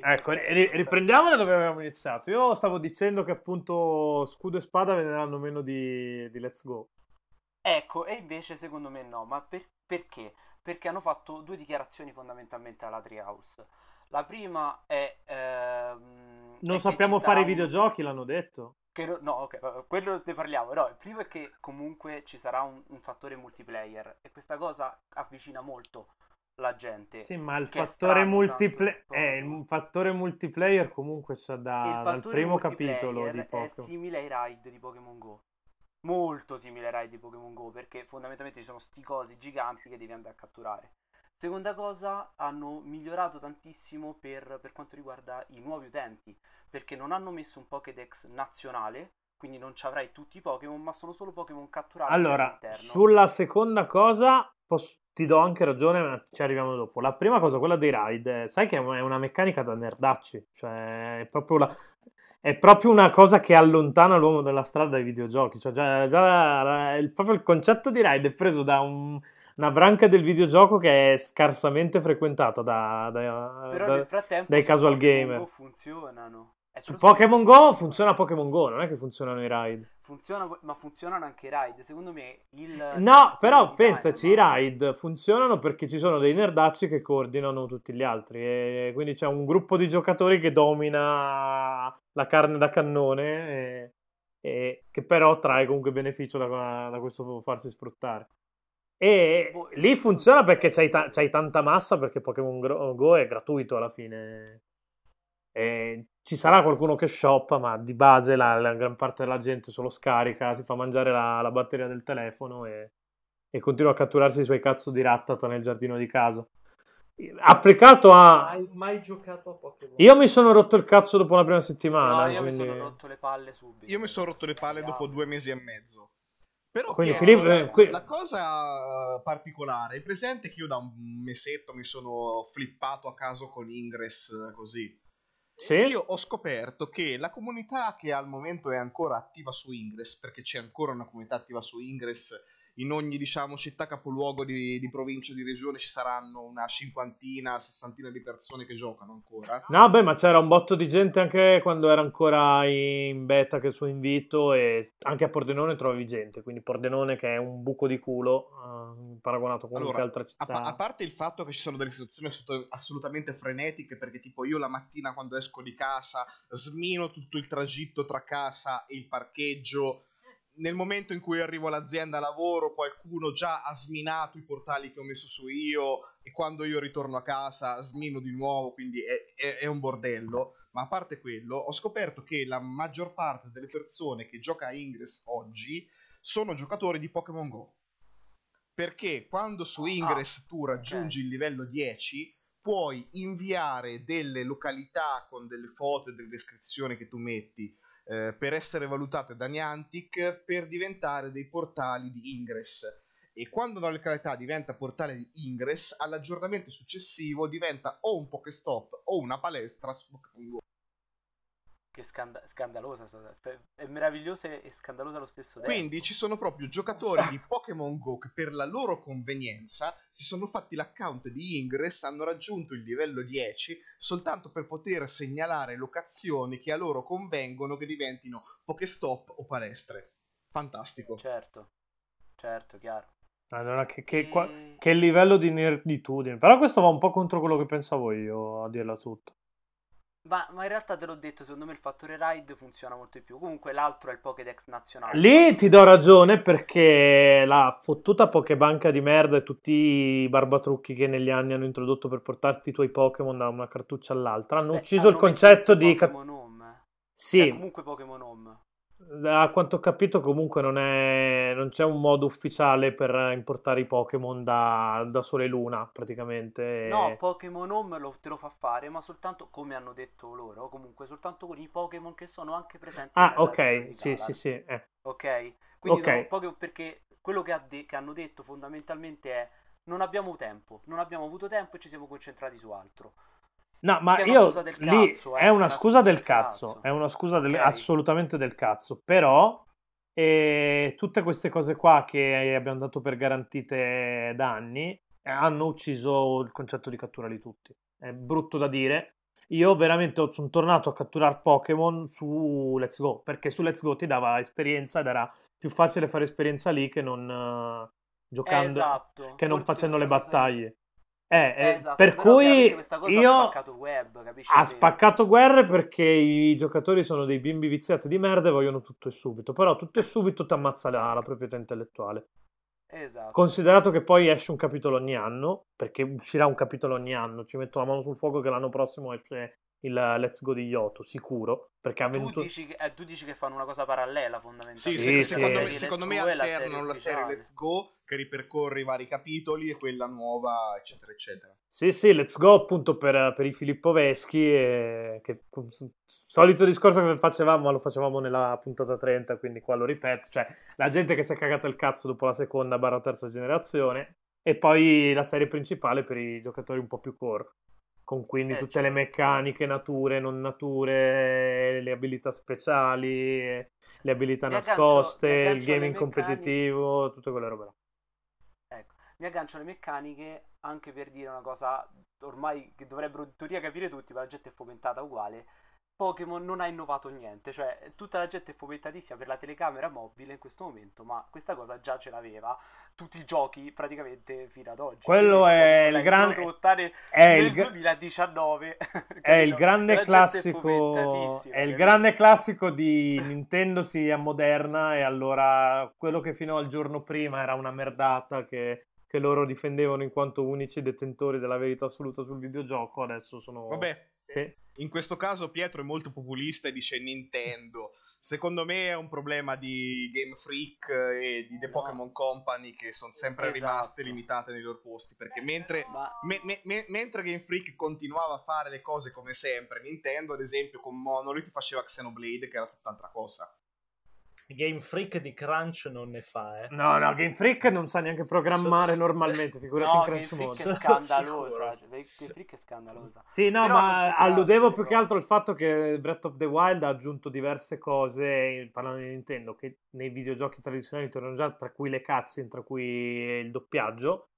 Ecco, ri- riprendiamo da dove avevamo iniziato. Io stavo dicendo che appunto scudo e spada venderanno meno di, di Let's Go. Ecco, e invece secondo me no, ma per- perché? Perché hanno fatto due dichiarazioni fondamentalmente alla Treehouse. La prima è... ehm, Non è sappiamo fare i un- videogiochi, l'hanno detto. che no, ok, quello ne parliamo. No, il primo è che comunque ci sarà un, un fattore multiplayer e questa cosa avvicina molto la gente. Sì, ma il è fattore, tanto eh, il fattore multiplayer comunque c'è da, dal primo multiplayer capitolo di è Pokémon. simile ai raid di Pokémon Go. Molto simile ai raid di Pokémon Go perché fondamentalmente ci sono sti cosi giganti che devi andare a catturare. Seconda cosa, hanno migliorato tantissimo per, per quanto riguarda i nuovi utenti perché non hanno messo un Pokédex nazionale, quindi non ci avrai tutti i Pokémon, ma sono solo Pokémon catturati Allora, all'interno. sulla seconda cosa posso- ti do anche ragione, ma ci arriviamo dopo. La prima cosa, quella dei raid, eh, sai che è una meccanica da nerdacci, cioè è proprio, la- è proprio una cosa che allontana l'uomo dalla strada dai videogiochi. Cioè, già, già il, proprio il concetto di raid è preso da un- una branca del videogioco che è scarsamente frequentata da, da- da- dai su casual gamer. Funzionano. Su Pokémon Go funziona Pokémon Go, non è che funzionano i raid. Funziona, ma funzionano anche i raid. Secondo me il No, però pensaci, i raid funzionano perché ci sono dei nerdacci che coordinano tutti gli altri e quindi c'è un gruppo di giocatori che domina la carne da cannone e, e che però trae comunque beneficio da, da questo farsi sfruttare. E Boh, lì funziona perché c'hai, ta- c'hai tanta massa perché Pokémon Go è gratuito alla fine. E ci sarà qualcuno che shoppa, ma di base la, la gran parte della gente solo scarica, si fa mangiare la, la batteria del telefono e, e continua a catturarsi i suoi cazzo di rattata nel giardino di casa. Applicato a... Mai, mai giocato a Pokémon. Io mi sono rotto il cazzo dopo la prima settimana. No, io quindi... mi sono rotto le palle subito. Io mi sono rotto le palle dopo due mesi e mezzo. Però Quindi, Pietro, Filippo, la, eh, qui- la cosa eh, particolare è presente che io da un mesetto mi sono flippato a caso con Ingress eh, così. Sì? Io ho scoperto che la comunità che al momento è ancora attiva su Ingress, perché c'è ancora una comunità attiva su Ingress, in ogni diciamo, città capoluogo di, di provincia, di regione ci saranno una cinquantina, sessantina di persone che giocano ancora. No, beh, ma c'era un botto di gente anche quando era ancora in beta che il suo invito e anche a Pordenone trovavi gente, quindi Pordenone che è un buco di culo eh, paragonato con qualche Allora, altra A, città. pa- a parte il fatto che ci sono delle situazioni assolut- assolutamente frenetiche, perché tipo io la mattina quando esco di casa smino tutto il tragitto tra casa e il parcheggio. Nel momento in cui arrivo all'azienda lavoro, qualcuno già ha sminato i portali che ho messo su io e quando io ritorno a casa smino di nuovo, quindi è, è- è un bordello. Ma a parte quello, ho scoperto che la maggior parte delle persone che gioca a Ingress oggi sono giocatori di Pokémon Go. Perché quando su Ingress tu raggiungi il livello 10, puoi inviare delle località con delle foto e delle descrizioni che tu metti eh, per essere valutate da Niantic per diventare dei portali di Ingress. E quando una località diventa portale di Ingress, all'aggiornamento successivo diventa o un Pokéstop o una palestra su Pokémon. Che scanda- scandalosa. sta- È meravigliosa e scandalosa allo stesso tempo. Quindi ci sono proprio giocatori di Pokémon Go che per la loro convenienza si sono fatti l'account di Ingress, hanno raggiunto il livello 10 soltanto per poter segnalare locazioni che a loro convengono che diventino Pokéstop o palestre. Fantastico. Certo, certo, chiaro. Allora, che, che, qua- che livello di nerditudine. Però questo va un po' contro quello che pensavo io, a dirla tutta. Ma, ma in realtà te l'ho detto, secondo me il fattore raid funziona molto di più. Comunque l'altro è il Pokédex nazionale. Lì ti do ragione perché la fottuta Pokébanca di merda e tutti i barbatrucchi che negli anni hanno introdotto per portarti i tuoi Pokémon da una cartuccia all'altra hanno Beh, ucciso il hanno messo concetto di... Pokémon Home. sì, Cioè, comunque Pokémon Home. A quanto ho capito comunque non, è, non c'è un modo ufficiale per importare i Pokémon da, da Sole e Luna praticamente. No, Pokémon Home lo- te lo fa fare, ma soltanto, come hanno detto loro, comunque soltanto con i Pokémon che sono anche presenti Ah, ok, sì, sì, sì. eh. Ok? Quindi Ok. sono Pokémon perché quello che, ha de- che hanno detto fondamentalmente è non abbiamo tempo, non abbiamo avuto tempo e ci siamo concentrati su altro. No, ma io lì cazzo, eh, è una una scusa del del cazzo, cazzo. è una scusa del- Ok. assolutamente del cazzo, però eh, tutte queste cose qua che abbiamo dato per garantite da anni eh, hanno ucciso il concetto di cattura di tutti. È brutto da dire io veramente sono tornato a catturare Pokémon su Let's Go, perché su Let's Go ti dava esperienza ed era più facile fare esperienza lì che non eh, giocando, esatto. che non Forse facendo le battaglie. Eh, eh, Eh, esatto, per cui io ha spaccato web, ha spaccato guerre perché i giocatori sono dei bimbi viziati di merda e vogliono tutto e subito. Però tutto e subito ti ammazza la, la proprietà intellettuale. Esatto. Considerato che poi esce un capitolo ogni anno, perché uscirà un capitolo ogni anno, ci metto la mano sul fuoco che l'anno prossimo esce il Let's Go di Yoto, sicuro, perché ha tu, venuto... dici che, eh, tu dici che fanno una cosa parallela fondamentalmente. Sì, Sì, se- sì. secondo, me, secondo me la alternano la serie. Let's Go che ripercorre i vari capitoli e quella nuova, eccetera, eccetera. Sì, sì, Let's Go appunto per, per i Filippoveschi, e che solito discorso che facevamo, ma lo facevamo nella puntata 30, quindi qua lo ripeto, cioè la gente che si è cagata il cazzo dopo la seconda barra terza generazione e poi la serie principale per i giocatori un po' più core, con quindi Eh, tutte le certo. meccaniche, nature, non nature, le abilità speciali, le abilità Mi aggancio- nascoste, il aggancio alle gaming competitivo, tutte quelle robe là. Ecco, mi aggancio alle meccaniche anche per dire una cosa ormai che dovrebbero in teoria capire tutti, ma la gente è fomentata uguale. Pokémon non ha innovato niente, cioè tutta la gente è fomentatissima per la telecamera mobile in questo momento, ma questa cosa già ce l'aveva tutti i giochi praticamente fino ad oggi. Quello Quindi è il l'ha gran- introdotta nel, È nel il, gra- 2019. È il capito? grande La gente classico, fomentatissima, è il capito? grande classico di Nintendo si ammoderna e allora quello che fino al giorno prima era una merdata che, che loro difendevano in quanto unici detentori della verità assoluta sul videogioco, adesso sono... Vabbè, Sì. In questo caso Pietro è molto populista e dice Nintendo. Secondo me è un problema di Game Freak e di The No. Pokémon Company che sono sempre Esatto. rimaste limitate nei loro posti. Perché mentre, Ma me- me- me- mentre Game Freak continuava a fare le cose come sempre, Nintendo, ad esempio, con Monolith faceva Xenoblade, che era tutt'altra cosa. Game Freak di Crunch non ne fa, eh. No, no, Game Freak non sa neanche programmare normalmente, figurati no, in Game crunch Freak mode. è scandalosa. Game Freak è scandalosa. Sì, no, Però ma alludevo più che altro al fatto che Breath of the Wild ha aggiunto diverse cose, parlando di Nintendo, che nei videogiochi tradizionali tornano già, tra cui le cutscene, tra cui il doppiaggio,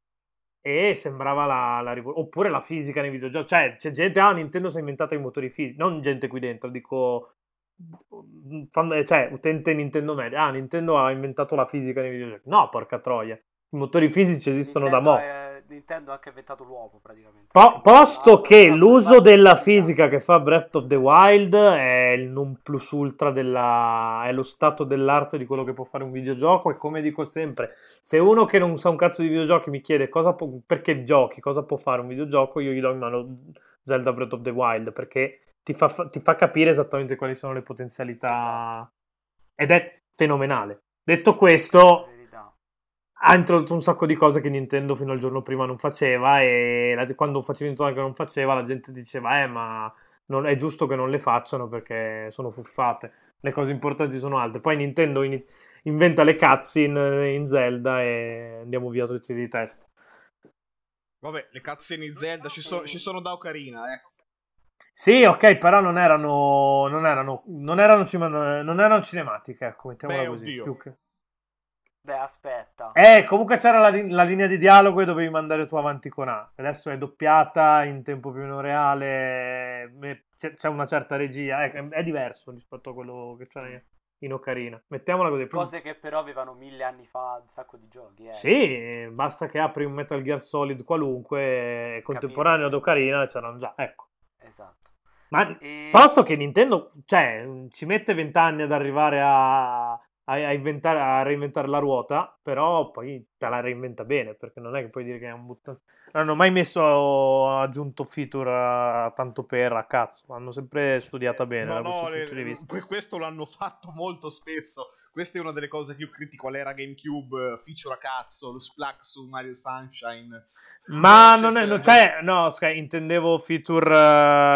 e sembrava la, la rivol- Oppure la fisica nei videogiochi. Cioè, c'è gente, ah, Nintendo si è inventata i motori fisici, non gente qui dentro, dico... fan- Cioè, utente Nintendo media. Ah, Nintendo ha inventato la fisica nei videogiochi. No, porca troia. I motori fisici esistono da Nintendo mo'. è- Nintendo ha anche inventato l'uovo praticamente. Po- posto che Ah, l'uso ah, della ah, fisica che fa Breath of the Wild è il non plus ultra della... è lo stato dell'arte di quello che può fare un videogioco e come dico sempre, se uno che non sa un cazzo di videogiochi mi chiede cosa può- perché giochi, cosa può fare un videogioco, io gli do in mano Zelda Breath of the Wild perché ti fa, fa- ti fa capire esattamente quali sono le potenzialità. Ed è fenomenale. Detto questo, ha introdotto un sacco di cose che Nintendo fino al giorno prima non faceva e la- quando facevi notare che non faceva la gente diceva eh ma non è giusto che non le facciano perché sono fuffate. Le cose importanti sono altre. Poi Nintendo iniz- inventa le cutscene in Zelda e andiamo via tutti di testa. Vabbè, le cutscene in Zelda ci, so- ci sono da Ocarina, ecco. Sì ok però non erano non erano non erano, cima- non erano cinematiche ecco mettiamola Beh, così oddio. più che- Beh, aspetta. Eh, comunque c'era la, la linea di dialogo e dovevi mandare tu avanti con A. Adesso è doppiata in tempo più meno reale. eh, C'è, c'è una certa regia. È, è diverso rispetto a quello che c'era in- in Ocarina. Mettiamola così. Cose che però avevano mille anni fa un sacco di giochi. Eh. Sì, basta che apri un Metal Gear Solid qualunque, contemporaneo ad Ocarina, c'erano già. Ecco. Ma E... Posto che Nintendo, cioè, ci mette vent'anni ad arrivare a, a- a inventare, a reinventare la ruota, però poi te la reinventa bene, perché non è che puoi dire che è un buttato. Non hanno mai messo, aggiunto feature a- tanto per a cazzo, hanno sempre studiata bene No, no, questo le- questo l'hanno fatto molto spesso. Questa è una delle cose che io critico all'era GameCube, eh, feature a cazzo, lo splack su Mario Sunshine. Ma Cioè, non è, no, eh, cioè, no, intendevo feature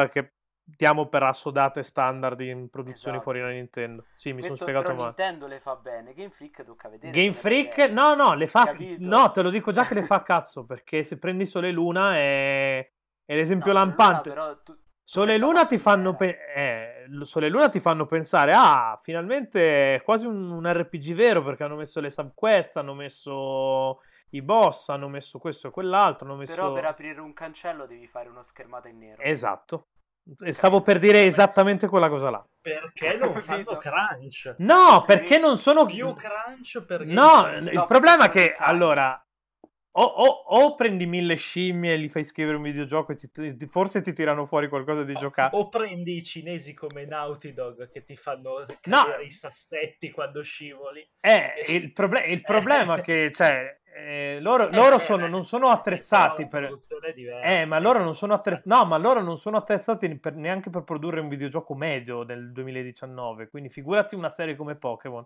eh, che diamo per assodate standard in produzioni Esatto. fuori da Nintendo. Sì, mi sono spiegato male. Nintendo le fa bene. Game Freak tocca vedere. Game Freak, bene. no, no, le fa. Capito? No, te lo dico già che le fa cazzo. Perché se prendi Sole e Luna è, è l'esempio No, lampante. però tu- Sole e Luna ti fanno, pe- eh, Sole e Luna ti fanno pensare, ah, finalmente è quasi un, un RPG vero perché hanno messo le subquest, hanno messo i boss, hanno messo questo e quell'altro, messo... Però per aprire un cancello devi fare una schermata in nero. Esatto. E stavo per dire esattamente quella cosa là. Perché non fanno crunch? No, perché non sono Più crunch perché... No, il No, problema è che allora o, o- o prendi mille scimmie e li fai scrivere un videogioco e ti- ti- forse ti tirano fuori qualcosa di giocare. O prendi i cinesi come Naughty Dog che ti fanno No. i sassetti quando scivoli. Eh, il, proble- il problema è che cioè, eh, loro, loro sono- non sono attrezzati per... Eh, ma loro non sono, attre- no, ma loro non sono attrezzati per- neanche per produrre un videogioco medio del 2019. Quindi figurati una serie come Pokémon.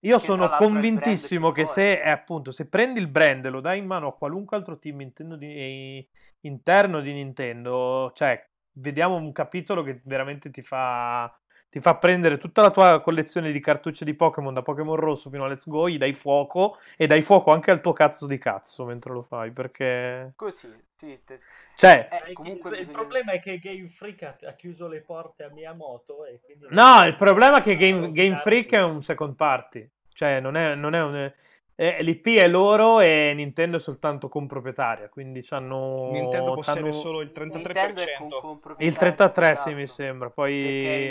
Io sono convintissimo che se, eh, appunto, se prendi il brand e lo dai in mano a qualunque altro team di- eh, interno di Nintendo, cioè, vediamo un capitolo che veramente ti fa, ti fa prendere tutta la tua collezione di cartucce di Pokémon, da Pokémon Rosso fino a Let's Go, gli dai fuoco e dai fuoco anche al tuo cazzo di cazzo mentre lo fai, perché... Così, sì. te- Cioè, Eh, comunque il, bisogna- problema è che Game Freak ha, ha chiuso le porte a Miyamoto e quindi... No, il problema è che Game, Game Freak è un second party, cioè non è, non è un... eh, L'IP è loro e Nintendo è soltanto comproprietaria, quindi c'hanno... Nintendo possiede c'hanno- solo il Nintendo è 33%. con- con Il proprietà, 33 esatto. sì mi sembra, è in poi...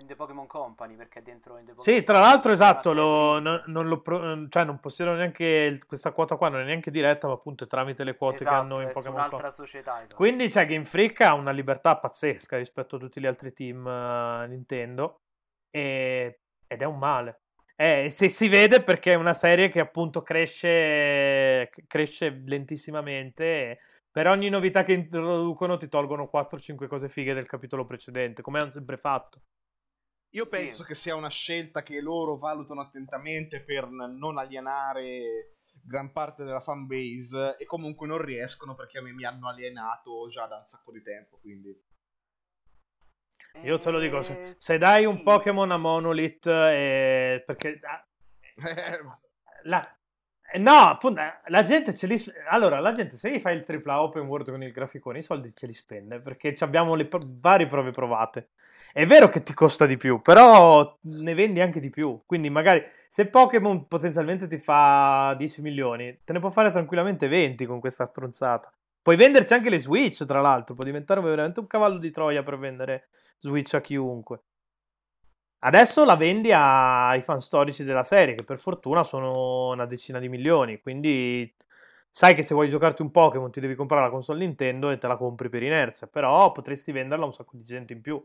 In The Pokémon Company, perché è dentro in The Sì, tra l'altro esatto, lo- non, non lo pro- cioè non possiedono neanche il- questa quota qua, non è neanche diretta, ma appunto è tramite le quote che Esatto, hanno in è su Pokémon Company. società. esatto. Quindi c'è Game Freak ha una libertà pazzesca rispetto a tutti gli altri team eh, Nintendo e- ed è un male. Eh, se si vede perché è una serie che appunto cresce, cresce lentissimamente. e Per ogni novità che introducono ti tolgono 4-5 cose fighe del capitolo precedente, come hanno sempre fatto. Io penso che sia una scelta che loro valutano attentamente per non alienare gran parte della fanbase e comunque non riescono perché a me mi hanno alienato già da un sacco di tempo, quindi... Io te lo dico, se, Eh, se dai un. Pokémon a Monolith, eh, perché ah, Eh, La... eh, No, appunto, la gente ce li... Allora, la gente se gli fai il tripla open world con il graficone, i soldi ce li spende, perché abbiamo le pro- varie prove provate. È vero che ti costa di più, però ne vendi anche di più. Quindi magari se Pokémon potenzialmente ti fa 10 milioni, te ne può fare tranquillamente 20 con questa stronzata. Puoi venderci anche le Switch, tra l'altro, può diventare veramente un cavallo di Troia per vendere Switch a chiunque. Adesso la vendi ai fan storici della serie, che per fortuna sono una decina di milioni. Quindi sai che se vuoi giocarti un Pokémon ti devi comprare la console Nintendo e te la compri per inerzia. Però potresti venderla a un sacco di gente in più.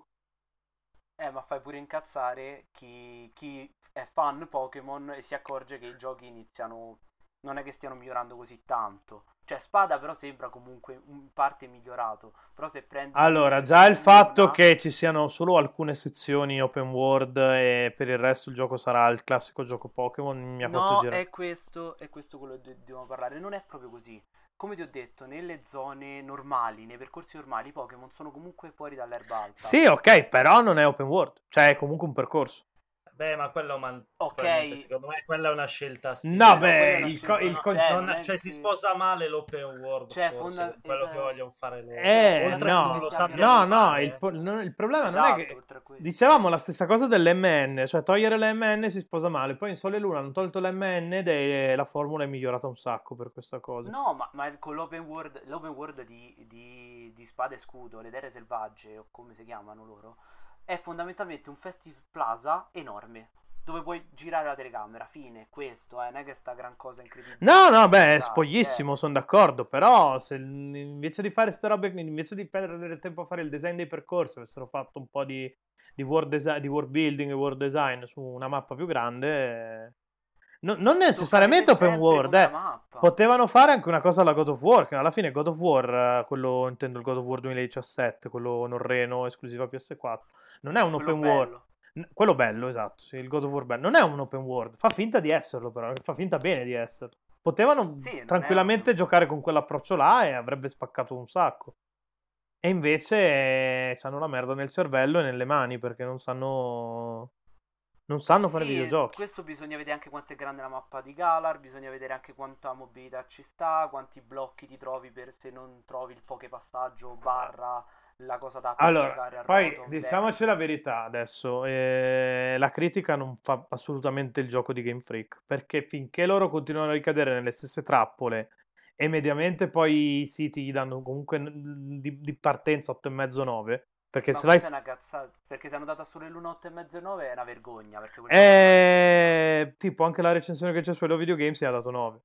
Eh, ma fai pure incazzare chi, chi è fan Pokémon e si accorge che i giochi iniziano. Non è che stiano migliorando così tanto. Cioè, Spada però sembra comunque in parte migliorato. Però se prendi. Allora, già il fatto che ci siano solo alcune sezioni open world e per il resto il gioco sarà il classico gioco Pokémon mi ha fatto No, girare. è questo, è questo quello di cui dobbiamo parlare. Non è proprio così. Come ti ho detto, nelle zone normali, nei percorsi normali, i Pokémon sono comunque fuori dall'erba alta. Sì, ok, però non è open world, cioè è comunque un percorso. Beh, ma quello man- Ok. secondo me quella è una scelta stile. No, beh, il, co- il no, co- cioè, Non- cioè, si che- sposa male l'open world, Cioè, forse, fonda- con quello che esatto. vogliono fare loro. Eh, Oltre no, che non lo sappiano no, no, il, po- non- il problema non è Esatto, che dicevamo la stessa cosa dell'MN, cioè togliere l'MN si sposa male, poi in Sole e Luna hanno tolto l'MN ed è- la formula è migliorata un sacco per questa cosa. No, ma, ma con l'open world, l'open world di, di, di Spada e Scudo, le terre selvagge, o come si chiamano loro, è fondamentalmente un festival plaza enorme, dove puoi girare la telecamera, fine, questo, eh, non è che sta gran cosa incredibile. No, no, beh, è spoglissimo, eh. sono d'accordo, però se invece di fare queste robe, invece di perdere tempo a fare il design dei percorsi, avessero fatto un po' di, di, world, desi- di world building e world design su una mappa più grande, eh, no- non necessariamente open world, eh. Potevano fare anche una cosa alla God of War, che alla fine God of War, eh, quello intendo il God of War 2017, quello norreno esclusiva PS4, non è un Quello open world. bello. N- Quello bello, esatto, sì, il God of War bello. Non è un open world, fa finta di esserlo però, fa finta bene di esserlo. Potevano Sì, tranquillamente un- giocare con quell'approccio là e avrebbe spaccato un sacco. E invece eh, hanno la merda nel cervello e nelle mani perché non sanno non sanno fare Sì, videogiochi. Questo bisogna vedere anche quanto è grande la mappa di Galar, bisogna vedere anche quanta mobilità ci sta, quanti blocchi ti trovi per se non trovi il pokepassaggio barra la cosa da Allora, poi diciamoci la verità adesso, eh, la critica non fa assolutamente il gioco di Game Freak, perché finché loro continuano a ricadere nelle stesse trappole e mediamente poi i siti gli danno comunque di, di partenza 8,5-9, Perché Ma se vai... è una cazzata. Perché se hanno dato solo l'1,8 e mezzo e 9 è una vergogna. Perché Eh, tipo anche la recensione che c'è su Hello Video Games gli ha dato 9.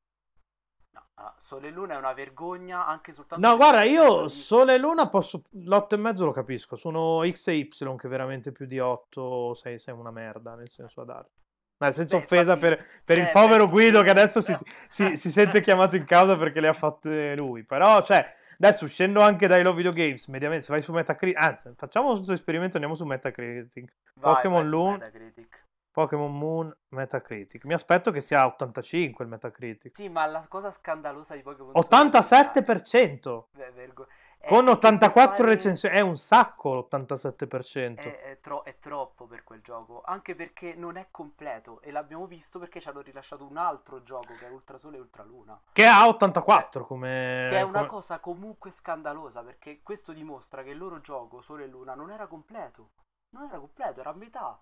Ah, Sole e Luna è una vergogna anche soltanto. No, guarda, il io Sole e Luna posso... L'8 e mezzo lo capisco. Sono X e Y che veramente più di 8 sei, sei una merda, nel senso a dare. Nel senso Beh, offesa infatti- per, per il eh, povero beh, Guido che adesso si, si- si sente chiamato in causa perché le ha fatte lui. Però, cioè, adesso uscendo anche dai Love Video Games, mediamente, se vai su Metacritic... Anzi, facciamo questo esperimento, andiamo su Metacritic. Vai, Pokémon Loon. Metacritic. Pokémon Moon Metacritic. Mi aspetto che sia 85 il Metacritic. Sì, ma la cosa scandalosa di Pokémon 87%! È vergo- è Con che 84 fare- recensioni. È un sacco l'87%. È, è tro- è troppo per quel gioco, anche perché non è completo e l'abbiamo visto perché ci hanno rilasciato un altro gioco che è Ultrasole e Ultraluna. Che ha 84 come... Che è una come- cosa comunque scandalosa perché questo dimostra che il loro gioco Sole e Luna non era completo. Non era completo, era a metà.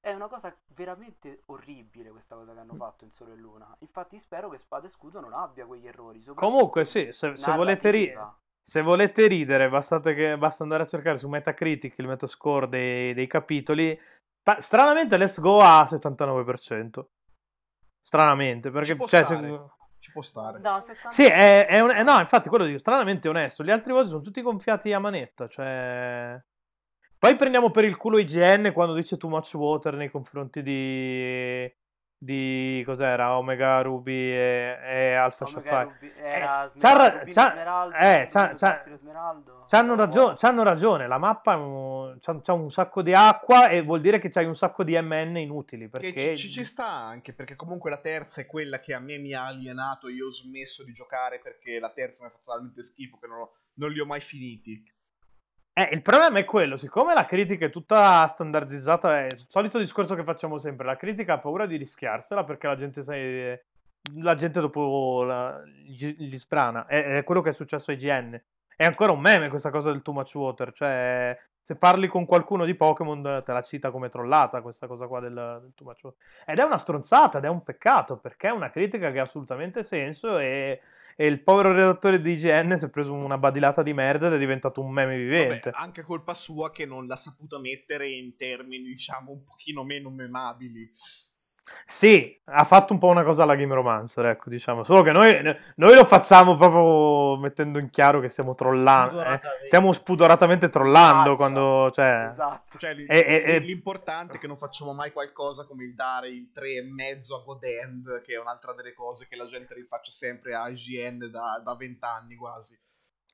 È una cosa veramente orribile questa cosa che hanno Mm. fatto in Sole e Luna. Infatti spero che Spada e Scudo non abbia quegli errori. Comunque, sì, se, se volete ri- narrativa. se volete ridere, che- basta andare a cercare su Metacritic il metascore dei, dei capitoli. Pa- stranamente, Let's Go ha 79%. Stranamente, perché... Ci può cioè, stare. se- Ci può stare. No, 70 Sì, è, è un- eh, no, infatti quello dico, stranamente onesto. Gli altri voti sono tutti gonfiati a manetta, cioè... Poi prendiamo per il culo IGN quando dice too much water nei confronti di... di cos'era? Omega Ruby e, e Alpha Sapphire. Era Eh, Smeraldo, c'ha- Rubino c'ha- Smeraldo, eh, c'ha- c'ha-. C'hanno, No, ragio- c'hanno ragione, la mappa è un- c'ha, c'ha un sacco di acqua e vuol dire che c'hai un sacco di MN inutili, Che perché... ci, ci- ci sta anche perché comunque la terza è quella che a me mi ha alienato io ho smesso di giocare perché la terza mi ha fatto talmente schifo che non, ho- non li ho mai finiti Eh, il problema è quello, siccome la critica è tutta standardizzata, è il solito discorso che facciamo sempre, la critica ha paura di rischiarsela perché la gente, sai, la gente dopo la- gli, gli sprana, è, è quello che è successo a IGN. È ancora un meme questa cosa del too much water, cioè se parli con qualcuno di Pokémon te la cita come trollata questa cosa qua del, del too much water. Ed è una stronzata ed è un peccato perché è una critica che ha assolutamente senso e... E il povero redattore di IGN si è preso una badilata di merda ed è diventato un meme vivente. Vabbè, anche colpa sua che non l'ha saputa mettere in termini diciamo un pochino meno memabili Sì, ha fatto un po' una cosa alla Game Romancer, ecco, diciamo. Solo che noi, noi lo facciamo proprio mettendo in chiaro che stiamo trollando. eh. Stiamo spudoratamente trollando Ah, quando, cioè... Esatto. Cioè, l- E- e- e- l'importante è che non facciamo mai qualcosa come il dare il 3,5 a Godend, che è un'altra delle cose che la gente rifaccia sempre a IGN da, da 20 anni quasi.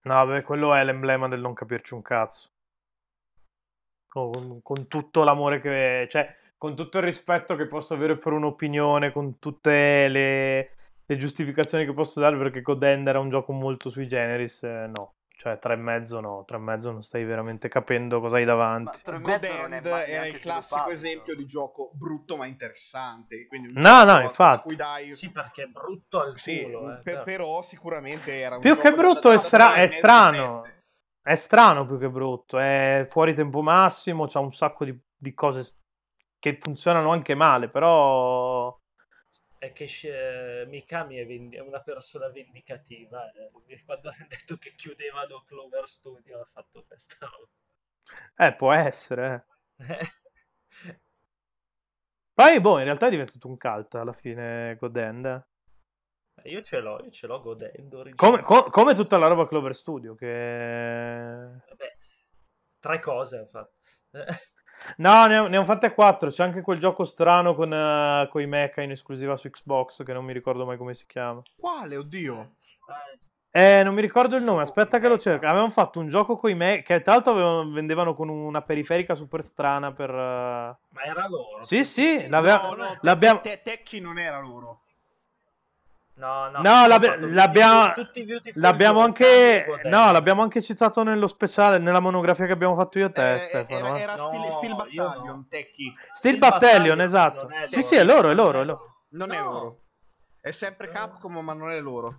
No, beh, quello è l'emblema del non capirci un cazzo. Con, con tutto l'amore che... Cioè, con tutto il rispetto che posso avere per un'opinione, con tutte le, le giustificazioni che posso dare, perché Godend era un gioco molto sui generis, eh, no. Cioè, tre e mezzo no, tre e mezzo non stai veramente capendo cosa hai davanti. Godend era il classico sviluppato, esempio di gioco brutto ma interessante. Quindi un No, gioco no, infatti. Dai... Sì, perché è brutto al Sì, culo. eh, per- però. però sicuramente era un Più gioco che brutto è, stra- è strano. È strano più che brutto. È fuori tempo massimo. C'ha un sacco di, di cose che funzionano anche male. Però. È che eh, Mikami è, vendi- è una persona vendicativa. eh. Quando ha detto che chiudevano Clover Studio ha fatto questa roba. Eh, può essere. eh. Poi, boh, in realtà è diventato un cult alla fine. Godend. eh. Io ce l'ho, io ce l'ho godendo. Come, co- come tutta la roba Clover Studio. Che. Vabbè, tre cose ha fatto. No, ne, ho- ne ho fatte quattro. C'è anche quel gioco strano con, eh, con i mecha in esclusiva su Xbox. Che non mi ricordo mai come si chiama. Quale, oddio? Eh, non mi ricordo il nome, aspetta che lo cerco. Avevamo fatto un gioco con i me che tra l'altro avevano- vendevano con una periferica super strana per... eh, Ma era loro. Sì, sì, l'aveva- No, no, l'abbiamo- te- Tecchi non era loro. No, no, No, l'abbiamo- L'abbiamo anche... No, l'abbiamo anche citato nello speciale, nella monografia che abbiamo fatto io e te, Eh, Stefano. era eh. era No, Steel, Steel no. Battalion, Tecchi. Steel Steel Battalion, Battalion esatto. è Sì, sì, è loro, è loro, è loro. Non è No. loro. È sempre Capcom, ma non è loro.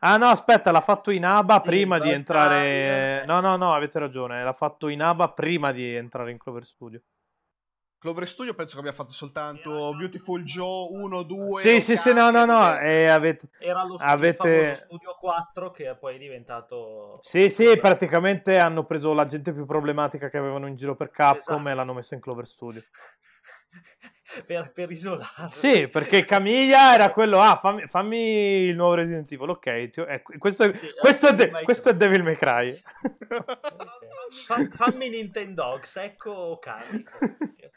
Ah no, aspetta, l'ha fatto in ABA Steel prima di entrare... Battalion. No, no, no, avete ragione, l'ha fatto in ABA prima di entrare in Clover Studio. Clover Studio penso che abbia fatto soltanto Beautiful Joe 1, 2. Sì, sì, sì, no, no, no. Okami, E avete... Era lo Avete- il famoso Studio 4 che poi è diventato... Sì, sì, praticamente hanno preso la gente più problematica che avevano in giro per Capcom Esatto. e l'hanno messa in Clover Studio. per, per isolarlo. Sì, perché Camiglia era quello, ah, fammi, fammi il nuovo Resident Evil, ok, ti- eh, questo, è, Sì, questo, è Devil De- May questo è Cry. Devil May Cry. Fa- fammi Nintendogs, ecco Okami.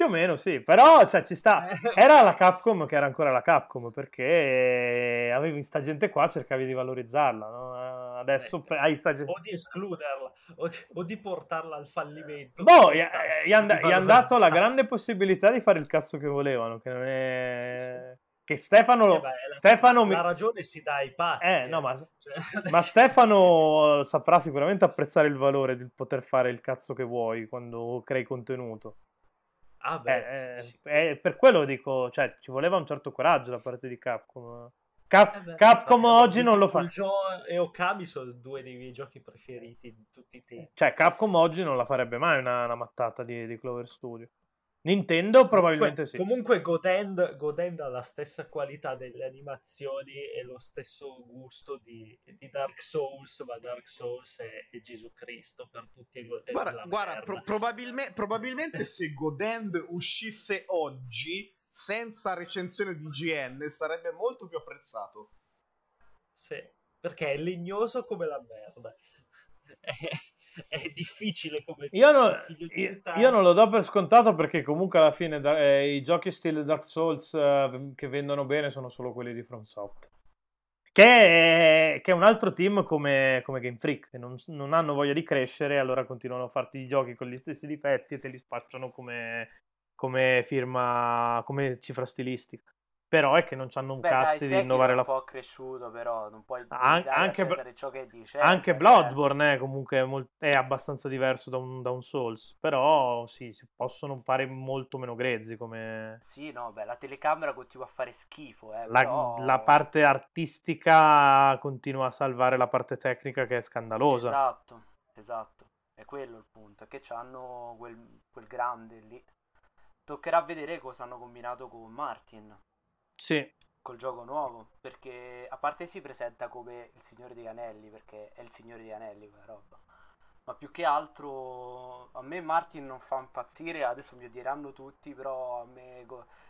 Più o meno, sì, però cioè, ci sta. Era la Capcom che era ancora la Capcom, perché avevi sta gente qua, cercavi di valorizzarla, no? Eh, Adesso Eh, hai sta gente... o di escluderla o di, o di portarla al fallimento. Boh, gli, Questa- gli han, di gli han dato la grande possibilità di fare il cazzo che volevano, che non è... Che Stefano... Eh beh, la, Stefano la ragione si dà ai pazzi. Eh, no, ma, Cioè- ma Stefano saprà sicuramente apprezzare il valore di poter fare il cazzo che vuoi quando crei contenuto. Ah, beh, Eh, sì, sì. eh, per quello dico, cioè, ci voleva un certo coraggio da parte di Capcom. Cap- Eh beh, Capcom infatti, oggi non lo fa. E Okami sono due dei miei giochi preferiti di tutti i tempi. Cioè, Capcom oggi non la farebbe mai una, una mattata di, di Clover Studio. Nintendo probabilmente sì. Comunque godendo, godendo alla stessa qualità delle animazioni e lo stesso gusto di, di Dark Souls, ma Dark Souls è, è Gesù Cristo per tutti e godendo Guarda, guarda, pro- probabilme- probabilmente se Godend uscisse oggi senza recensione di GN sarebbe molto più apprezzato. Sì, perché è legnoso come la merda. È, difficile come Io, non- io- io non lo do per scontato perché comunque alla fine da- eh, i giochi stile Dark Souls eh, che vendono bene sono solo quelli di FromSoft. Che è, che è un altro team come, come Game Freak, che non, non hanno voglia di crescere, allora continuano a farti i giochi con gli stessi difetti e te li spacciano come, come firma, come cifra stilistica. Però è che non hanno un Beh, cazzo dai, di innovare è la un po' cresciuto, però non puoi An- anche Cesare ciò che dice. Anche eh, Bloodborne è comunque mol- è abbastanza diverso da un, da un Souls, però sì, si possono fare molto meno grezzi come Sì, no, beh, la telecamera continua a fare schifo, eh, la, però- la parte artistica continua a salvare la parte tecnica che è scandalosa. Esatto, esatto, è quello il punto, è che hanno quel, quel grande lì. Toccherà vedere cosa hanno combinato con Martin, Sì, col gioco nuovo, perché a parte si presenta come il Signore degli Anelli, perché è il Signore degli Anelli quella roba. Ma più che altro a me Martin non fa impazzire, adesso mi odieranno tutti, però a me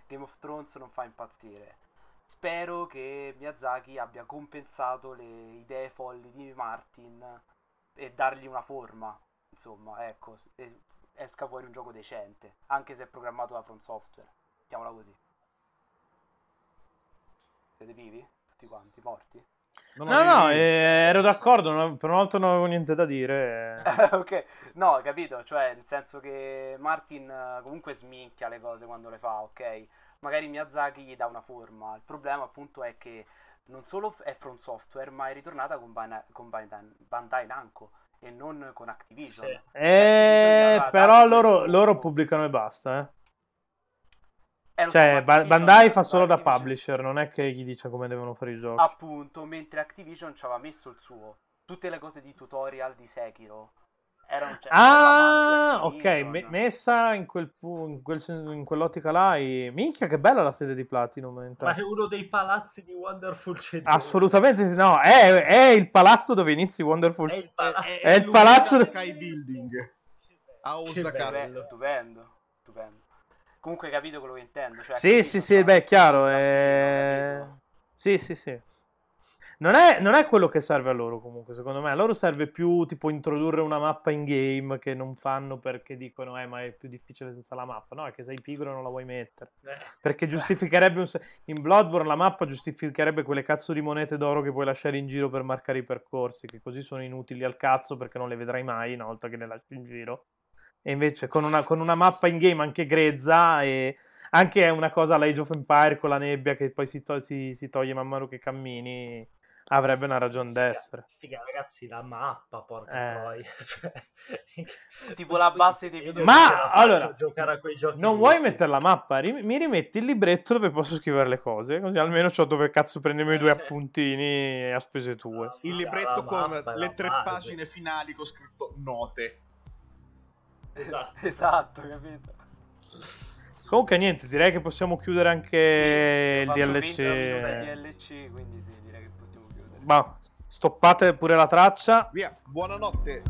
Game of Thrones non fa impazzire. Spero che Miyazaki abbia compensato le idee folli di Martin e dargli una forma, insomma, ecco, esca fuori un gioco decente, anche se è programmato da From Software, mettiamola così. Siete vivi? Tutti quanti? Morti? Non no, no, eh, ero d'accordo, no- per una volta non avevo niente da dire. ok, no, capito, cioè nel senso che Martin eh, comunque sminchia le cose quando le fa, ok? Magari Miyazaki gli dà una forma, il problema appunto è che non solo è From Software, ma è ritornata con, Bana- con Bandai, Bandai Namco e non con Activision. Sì. Eh, Activision gli però loro, loro pubblicano e basta, eh. Cioè, Bandai fa solo da Activision- publisher, non è che gli dice come devono fare i giochi. Appunto, mentre Activision ci aveva messo il suo. Tutte le cose di tutorial di Sekiro erano cioè, Ah, ok, di me- messa in, quel pu- in, quel in quell'ottica là. e- Minchia, che bella la sede di Platinum. Ma è uno dei palazzi di Wonderful 100. Assolutamente no, è, è il palazzo dove inizi Wonderful. È il È, palazzo. è- È il palazzo- Sky Building a Osaka. stupendo, stupendo. Comunque hai capito quello che intendo. Cioè, Sì, sì, sì, beh, è chiaro. È... capito? Sì, sì, sì. Non è, non è quello che serve a loro comunque, secondo me. A loro serve più tipo introdurre una mappa in game che non fanno perché dicono eh ma è più difficile senza la mappa. No, è che sei pigro e non la vuoi mettere. Eh, Perché giustificherebbe un... In Bloodborne la mappa giustificherebbe quelle cazzo di monete d'oro che puoi lasciare in giro per marcare i percorsi, che così sono inutili al cazzo perché non le vedrai mai una volta che le lasci in giro. E invece con una, con una mappa in game anche grezza e anche è una cosa alla Age of Empire con la nebbia che poi si, to- si- si toglie man mano che cammini, avrebbe una ragione d'essere. Figa, ragazzi, la mappa, porca Eh. troia. Cioè, Tipo la base dei video- non Ma, allora, giocare a quei giochi Non vuoi sì. mettere la mappa? Ri- mi rimetti il libretto dove posso scrivere le cose, così almeno ho dove cazzo prendermi due appuntini a spese tue. Il La libretto con mappa le tre base. pagine finali con scritto note. Esatto. Esatto, capito? Comunque niente, direi che possiamo chiudere anche Sì, il DLC. 20 minuti di DLC, quindi sì, direi che possiamo chiudere. Ma stoppate pure la traccia. Via, buonanotte.